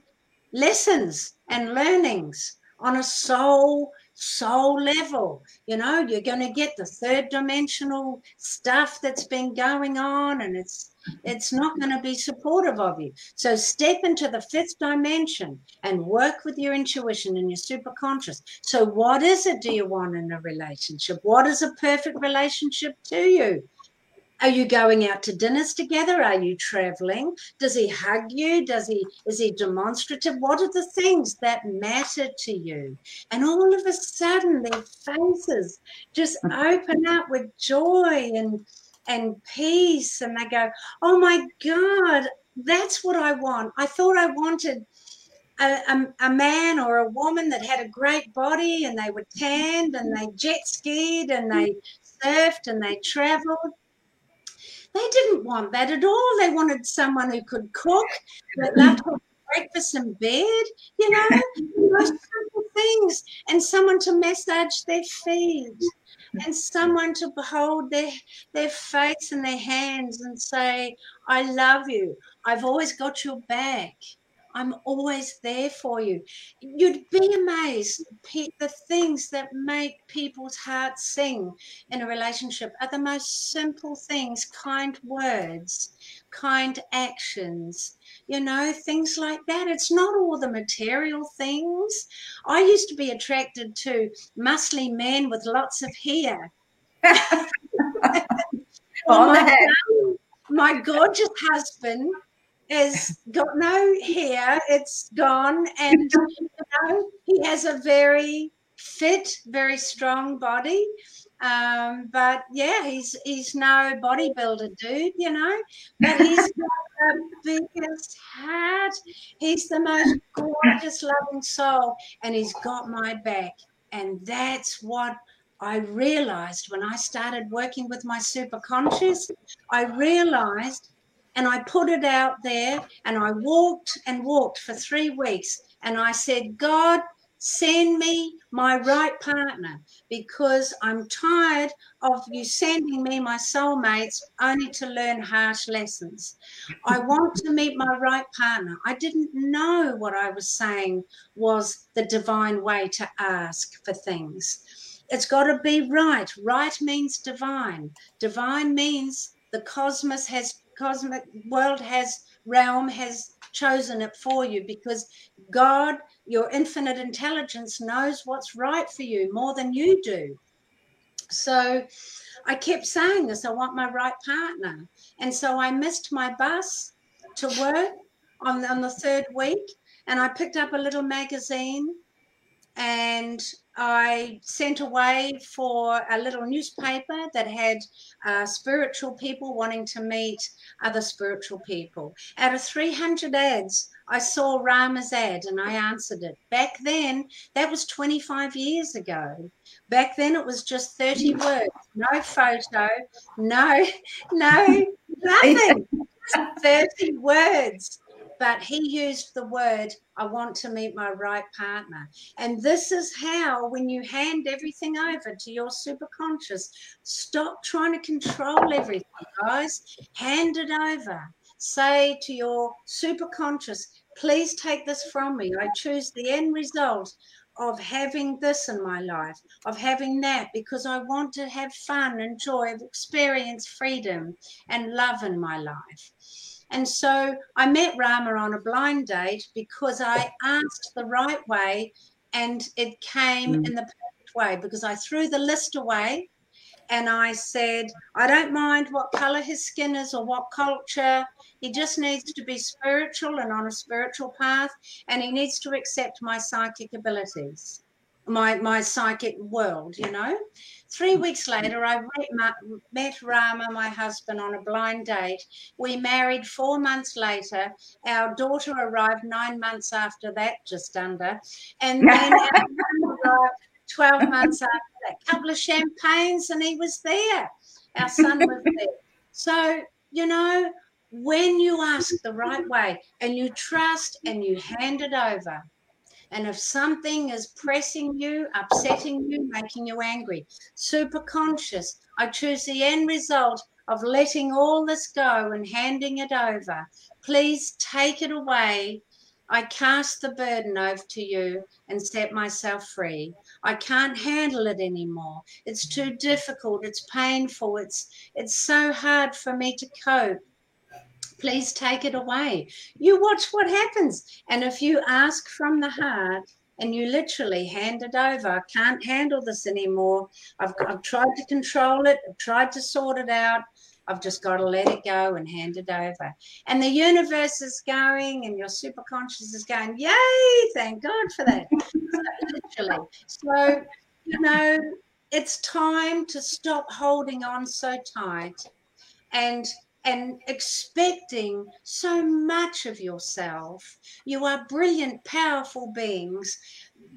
lessons and learnings on a soul soul level. You know, you're going to get the third dimensional stuff that's been going on, and it's it's not going to be supportive of you. So step into the fifth dimension and work with your intuition and your superconscious. So what is it do you want in a relationship? What is a perfect relationship to you? Are you going out to dinners together? Are you traveling? Does he hug you? Does he is he demonstrative? What are the things that matter to you? And all of a sudden their faces just mm. open up with joy and and peace and they go, "Oh my god, that's what I want. I thought I wanted a, a, a, man or a woman that had a great body and they were tanned and they jet skied and they surfed and they traveled. They didn't want that at all. They wanted someone who could cook, that loved breakfast in bed, you know, most simple things, and someone to massage their feet, and someone to behold their their face and their hands and say, "I love you. I've always got your back." I'm always there for you. You'd be amazed. The things that make people's hearts sing in a relationship are the most simple things kind words, kind actions, you know, things like that. It's not all the material things. I used to be attracted to muscly men with lots of hair. oh, my, my gorgeous husband has got no hair, it's gone, and you know, he has a very fit, very strong body. Um, but yeah, he's he's no bodybuilder dude, you know, but he's got the biggest heart. He's the most gorgeous, loving soul, and he's got my back. And that's what I realized when I started working with my superconscious. I realized and I put it out there and I walked and walked for three weeks. And I said, God, send me my right partner because I'm tired of you sending me my soulmates only to learn harsh lessons. I want to meet my right partner. I didn't know what I was saying was the divine way to ask for things. It's got to be right. Right means divine. Divine means the cosmos has cosmic world has realm has chosen it for you because God, your infinite intelligence, knows what's right for you more than you do. So I kept saying this I want my right partner. And so I missed my bus to work on, on the third week and I picked up a little magazine and I sent away for a little newspaper that had uh, spiritual people wanting to meet other spiritual people. Out of 300 ads, I saw Rama's ad and I answered it. Back then, that was 25 years ago. Back then, it was just 30 words, no photo, no, no, nothing. 30 words but he used the word, I want to meet my right partner. And this is how, when you hand everything over to your superconscious, stop trying to control everything, guys. Hand it over. Say to your superconscious, please take this from me. I choose the end result of having this in my life, of having that, because I want to have fun and joy, experience freedom and love in my life. And so I met Rama on a blind date because I asked the right way and it came mm. in the perfect way because I threw the list away and I said, I don't mind what color his skin is or what culture. He just needs to be spiritual and on a spiritual path, and he needs to accept my psychic abilities my my psychic world you know? Three mm. weeks later i met rama my husband on a blind date. We married four months later. Our daughter arrived nine months after that just under. And then 12 months after that. A couple of champagnes and he was there. Our son was there. So you know when you ask the right way and you trust and you hand it over and if something is pressing you, upsetting you, making you angry, super conscious, I choose the end result of letting all this go and handing it over. Please take it away. I cast the burden over to you and set myself free. I can't handle it anymore. It's too difficult. It's painful. It's it's so hard for me to cope. Please take it away. You watch what happens. And if you ask from the heart, and you literally hand it over. I can't handle this anymore. I've, I've tried to control it, I've tried to sort it out. I've just got to let it go and hand it over. And the universe is going, and your superconscious is going, Yay! Thank God for that. literally. So, you know, it's time to stop holding on so tight and and expecting so much of yourself. You are brilliant, powerful beings,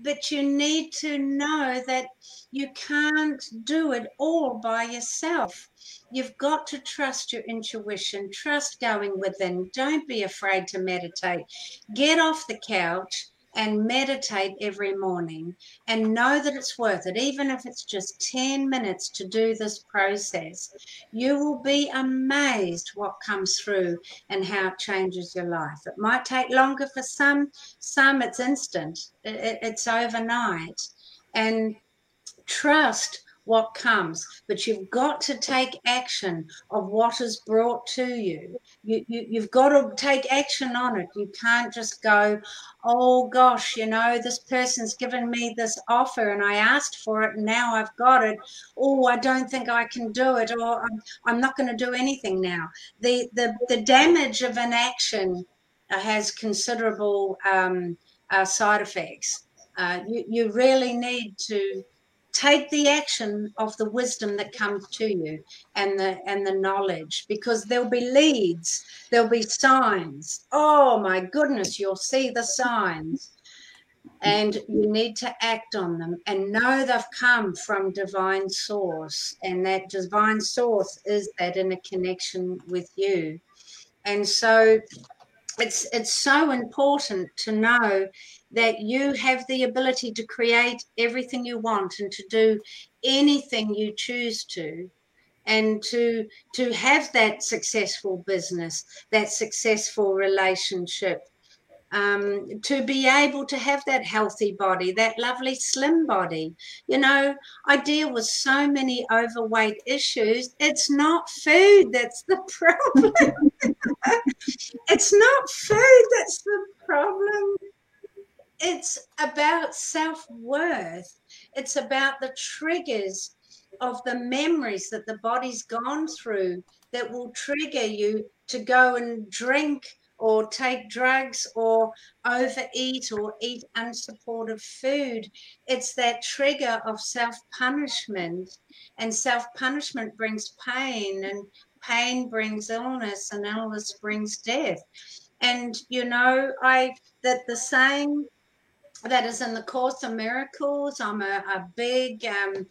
but you need to know that you can't do it all by yourself. You've got to trust your intuition, trust going within. Don't be afraid to meditate. Get off the couch and meditate every morning and know that it's worth it, even if it's just 10 minutes to do this process. You will be amazed what comes through and how it changes your life. It might take longer for some, some it's instant, it's overnight. And trust what comes, but you've got to take action of what is brought to you. you, you you've got to take action on it. You can't just go, oh gosh, you know, this person's given me this offer and I asked for it and now I've got it. Oh, I don't think I can do it, or I'm, I'm not going to do anything now. The, the, the damage of inaction has considerable um, uh, side effects. Uh, you, you really need to take the action of the wisdom that comes to you and the and the knowledge because there'll be leads there'll be signs. Oh my goodness you'll see the signs. And you need to act on them and know they've come from divine source and that divine source is that in a connection with you. And so it's it's so important to know that you have the ability to create everything you want and to do anything you choose to and to to have that successful business that successful relationship um, to be able to have that healthy body, that lovely slim body. You know, I deal with so many overweight issues. It's not food that's the problem. it's not food that's the problem. It's about self worth. It's about the triggers of the memories that the body's gone through that will trigger you to go and drink or take drugs or overeat or eat unsupportive food. It's that trigger of self punishment, and self punishment brings pain, and pain brings illness, and illness brings death. And you know, I that the saying that is in the Course of Miracles. I'm a, a big um,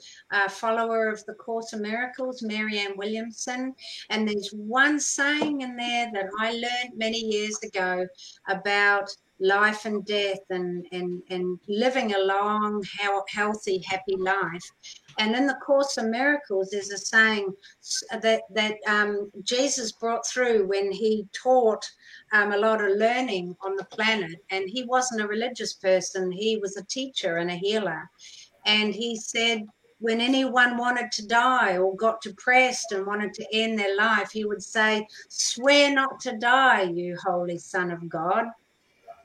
follower of the Course of Miracles, Marianne Williamson. And there's one saying in there that I learned many years ago about life and death and, and, and living a long, healthy, happy life. And in the Course of Miracles, there's a saying that that um, Jesus brought through when he taught um, a lot of learning on the planet. And he wasn't a religious person; he was a teacher and a healer. And he said, when anyone wanted to die or got depressed and wanted to end their life, he would say, "Swear not to die, you holy Son of God."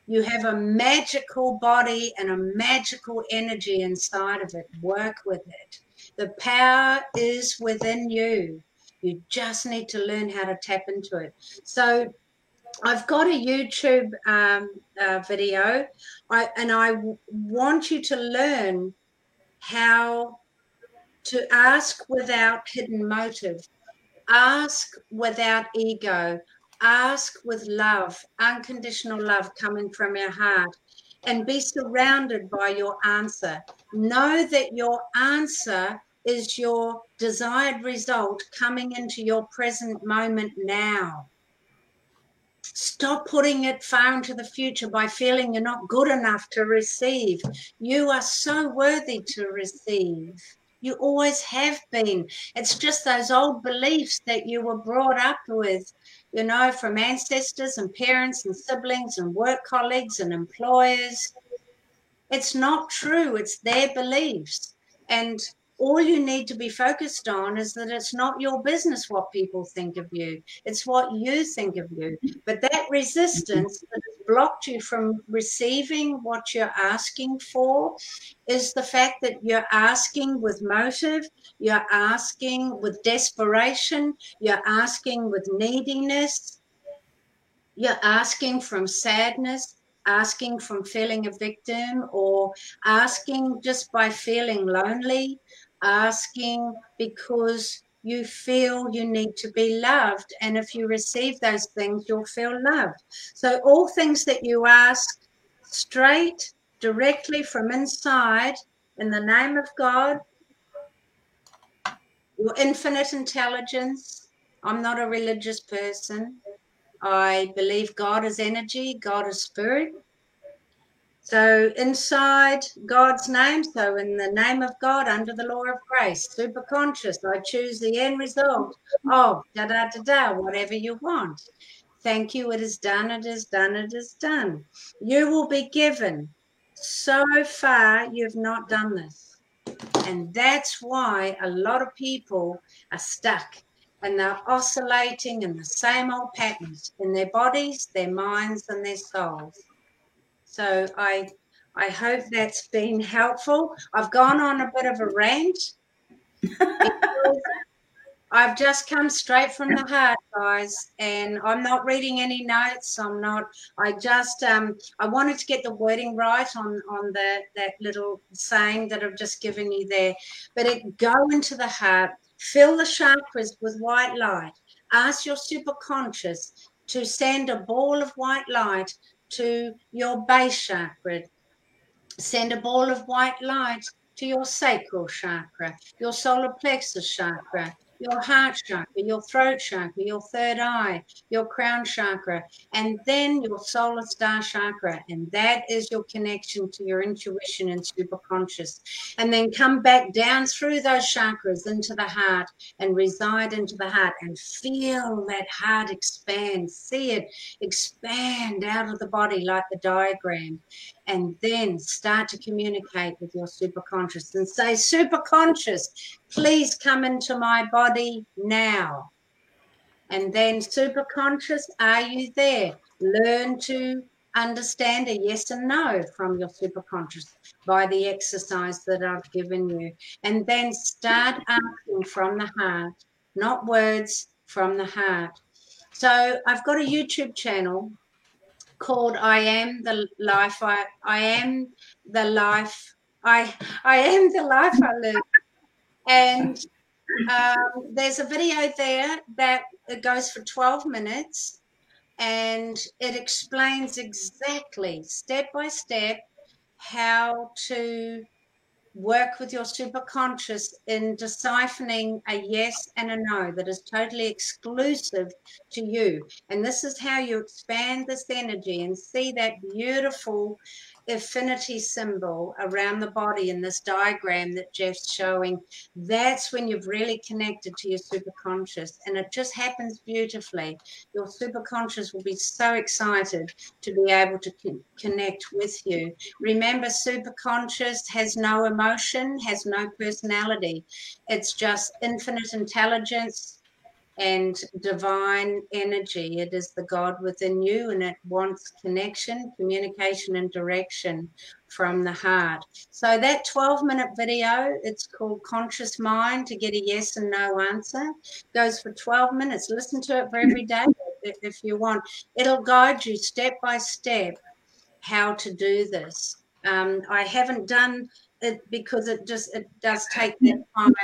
You have a magical body and a magical energy inside of it. Work with it. The power is within you. You just need to learn how to tap into it. So, I've got a YouTube um, uh, video, I, and I w- want you to learn how to ask without hidden motive, ask without ego, Ask with love, unconditional love coming from your heart, and be surrounded by your answer. Know that your answer is your desired result coming into your present moment now. Stop putting it far into the future by feeling you're not good enough to receive. You are so worthy to receive. You always have been. It's just those old beliefs that you were brought up with, you know, from ancestors and parents and siblings and work colleagues and employers. It's not true. It's their beliefs. And all you need to be focused on is that it's not your business what people think of you it's what you think of you but that resistance that has blocked you from receiving what you're asking for is the fact that you're asking with motive you're asking with desperation you're asking with neediness you're asking from sadness asking from feeling a victim or asking just by feeling lonely asking because you feel you need to be loved. And if you receive those things, you'll feel loved. So, all things that you ask straight, directly from inside, in the name of God, your infinite intelligence. I'm not a religious person. I believe God is energy, God is spirit. So inside God's name, so in the name of God, under the law of grace, super conscious, I choose the end result of da da da da, whatever you want. Thank you, it is done, it is done, it is done. You will be given. So far, you've not done this. And that's why a lot of people are stuck and they're oscillating in the same old patterns in their bodies, their minds, and their souls. So I I hope that's been helpful. I've gone on a bit of a rant. I've just come straight from the heart, guys, and I'm not reading any notes. I'm not. I just um, I wanted to get the wording right on on the that little saying that I've just given you there. But it go into the heart, fill the chakras with white light. Ask your superconscious to send a ball of white light to your base chakra. Send a ball of white light to your sacral chakra, your solar plexus chakra, your heart chakra, your throat chakra, your third eye, your crown chakra, and then your solar star chakra. And that is your connection to your intuition and superconscious. And then come back down through those chakras into the heart and reside into the heart and feel that heart expand. See it expand out of the body like the diagram and then start to communicate with your superconscious and say, Superconscious, please come into my body now. And then, superconscious, are you there? Learn to understand a yes and no from your superconscious by the exercise that I've given you. And then start asking from the heart, not words, from the heart. So I've got a YouTube channel called I Am the Life I I Am the Life I I Am the Life I Live. And um, there's a video there that it goes for 12 minutes and it explains exactly step by step how to work with your superconscious in deciphering a yes and a no that is totally exclusive to you. And this is how you expand this energy and see that beautiful infinity symbol around the body in this diagram that Jeff's showing, that's when you've really connected to your superconscious. And it just happens beautifully. Your superconscious will be so excited to be able to con- connect with you. Remember, superconscious has no emotion, has no personality. It's just infinite intelligence, and divine energy. It is the God within you and it wants connection, communication, and direction from the heart. So that 12 minute video, it's called Conscious Mind to get a yes and no answer, goes for 12 minutes. Listen to it for every day if you want. It'll guide you step by step how to do this. Um, I haven't done it because it just it does take that time.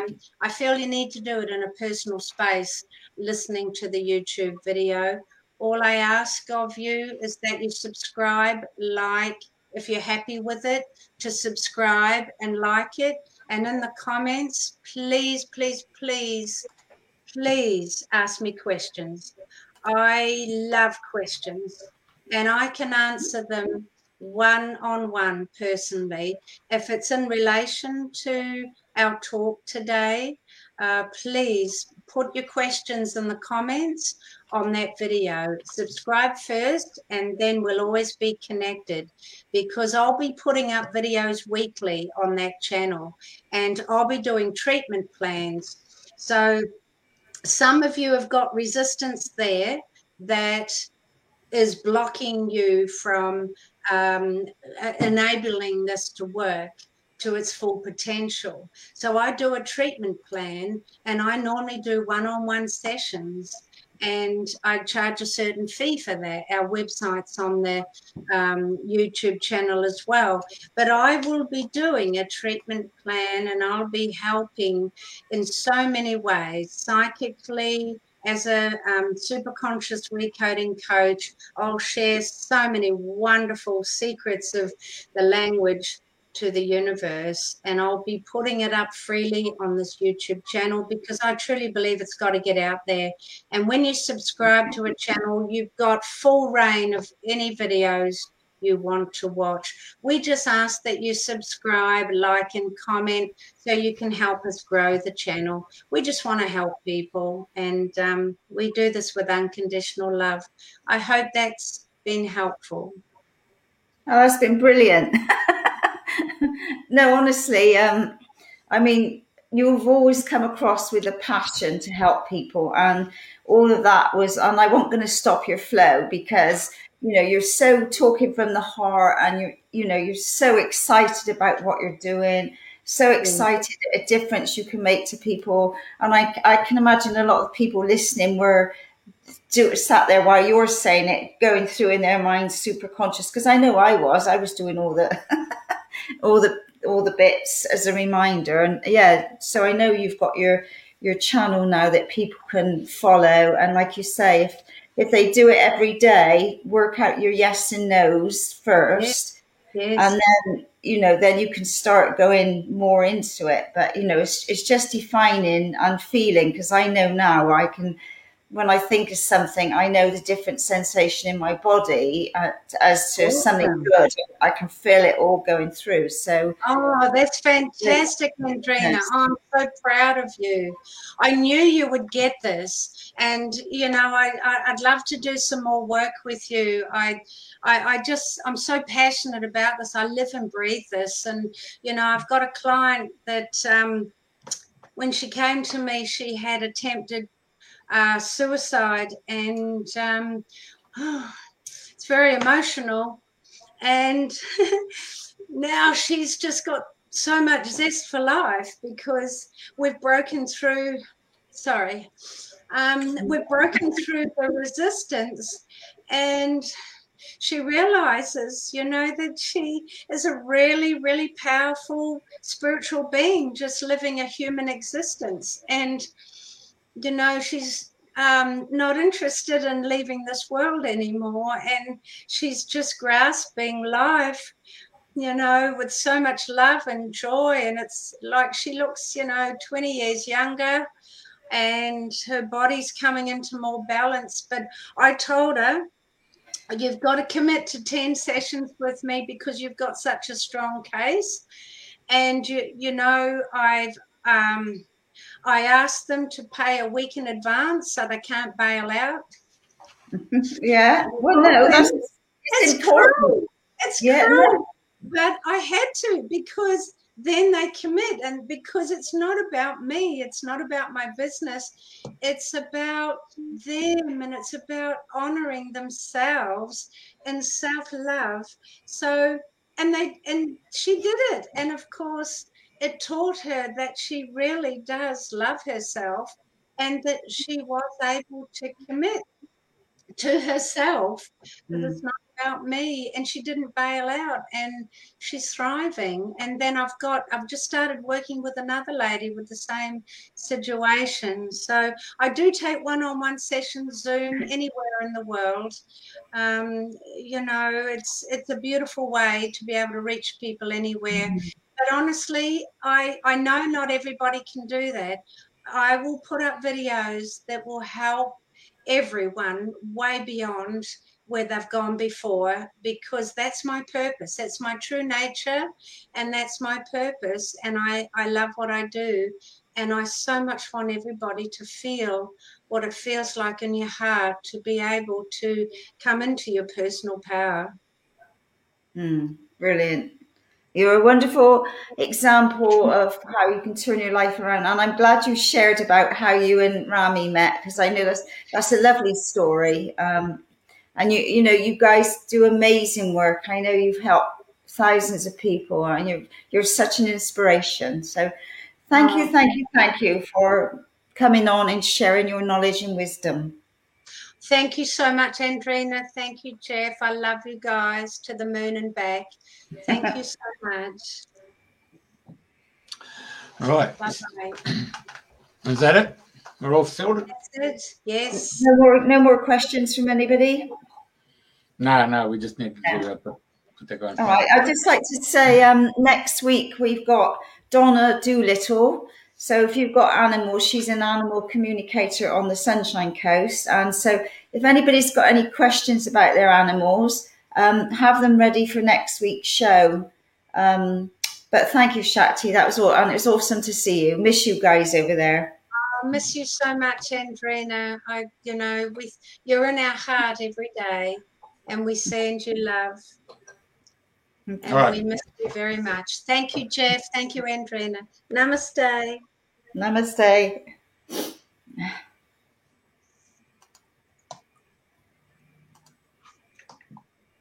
I feel you need to do it in a personal space, listening to the YouTube video. All I ask of you is that you subscribe, like, if you're happy with it, to subscribe and like it. And in the comments, please, please, please, please ask me questions. I love questions and I can answer them one on one personally. If it's in relation to our talk today, uh, please put your questions in the comments on that video. Subscribe first, and then we'll always be connected because I'll be putting up videos weekly on that channel and I'll be doing treatment plans. So, some of you have got resistance there that is blocking you from um, enabling this to work to its full potential. So I do a treatment plan and I normally do one on one sessions and I charge a certain fee for that. Our website's on the um, YouTube channel as well. But I will be doing a treatment plan and I'll be helping in so many ways psychically. As a um, super conscious recoding coach, I'll share so many wonderful secrets of the language to the universe and I'll be putting it up freely on this YouTube channel because I truly believe it's got to get out there. And when you subscribe to a channel, you've got full reign of any videos you want to watch. We just ask that you subscribe, like, and comment so you can help us grow the channel. We just want to help people and um, we do this with unconditional love. I hope that's been helpful. Oh, that's been brilliant. no, honestly, um, I mean, you've always come across with a passion to help people, and all of that was. And I wasn't going to stop your flow because you know you're so talking from the heart, and you you know you're so excited about what you're doing. So mm. excited mm. a difference you can make to people, and I, I can imagine a lot of people listening were do sat there while you're saying it, going through in their minds, super conscious. Because I know I was, I was doing all the all the all the bits as a reminder. And yeah, so I know you've got your your channel now that people can follow. And like you say, if if they do it every day, work out your yes and no's first. Yes. And then, you know, then you can start going more into it. But, you know, it's, it's just defining and feeling because I know now I can when I think of something, I know the different sensation in my body uh, as to awesome. something good. I can feel it all going through. So, oh, that's fantastic, Andrena. Yes. I'm so proud of you. I knew you would get this, and you know, I, I would love to do some more work with you. I, I, I just I'm so passionate about this. I live and breathe this, and you know, I've got a client that. Um, when she came to me, she had attempted uh, suicide, and um, oh, it's very emotional. And now she's just got so much zest for life because we've broken through. Sorry, um, we've broken through the resistance, and she realizes, you know, that she is a really, really powerful spiritual being just living a human existence. And you know, she's um, not interested in leaving this world anymore. And she's just grasping life, you know, with so much love and joy. And it's like she looks, you know, 20 years younger and her body's coming into more balance. But I told her, you've got to commit to 10 sessions with me because you've got such a strong case. And you, you know, I've um, I asked them to pay a week in advance so they can't bail out. yeah. Well, no, that's, it's cruel. It's yeah, cruel. But I had to because then they commit and because it's not about me it's not about my business it's about them and it's about honoring themselves and self-love so and they and she did it and of course it taught her that she really does love herself and that she was able to commit to herself. Mm. It's not about me. And she didn't bail out and she's thriving. And then I've got, I've just started working with another lady with the same situation. So I do take one on one sessions, Zoom, anywhere in the world. Um, you know, it's, it's a beautiful way to be able to reach people anywhere. Mm but honestly, I, I know not everybody can do that. I will put up videos that will help everyone way beyond where they've gone before because that's my purpose. That's my true nature and that's my purpose. And I, I love what I do. And I so much want everybody to feel what it feels like in your heart to be able to come into your personal power. Mm, brilliant. You're a wonderful example of how you can turn your life around. And I'm glad you shared about how you and Rami met because I know that's, that's a lovely story. Um, and you, you know, you guys do amazing work. I know you've helped thousands of people and you're, you're such an inspiration. So thank you, thank you, thank you for coming on and sharing your knowledge and wisdom. Thank you so much, Andrena. Thank you, Jeff. I love you guys to the moon and back. Thank you so much. All right. Bye-bye. Is that it? We're all filled? That's it. Yes. No more, no more questions from anybody? No, no, we just need to do that. Put, put that going. All right. I'd just like to say um, next week we've got Donna Doolittle. So if you've got animals, she's an animal communicator on the Sunshine Coast. And so if anybody's got any questions about their animals, um, have them ready for next week's show. Um, but thank you, Shakti. That was all, and it was awesome to see you. Miss you guys over there. I miss you so much, Andrena. I, you know, we, you're in our heart every day, and we send you love. And right. we miss you very much. Thank you, Jeff. Thank you, Andrena. Namaste. Namaste.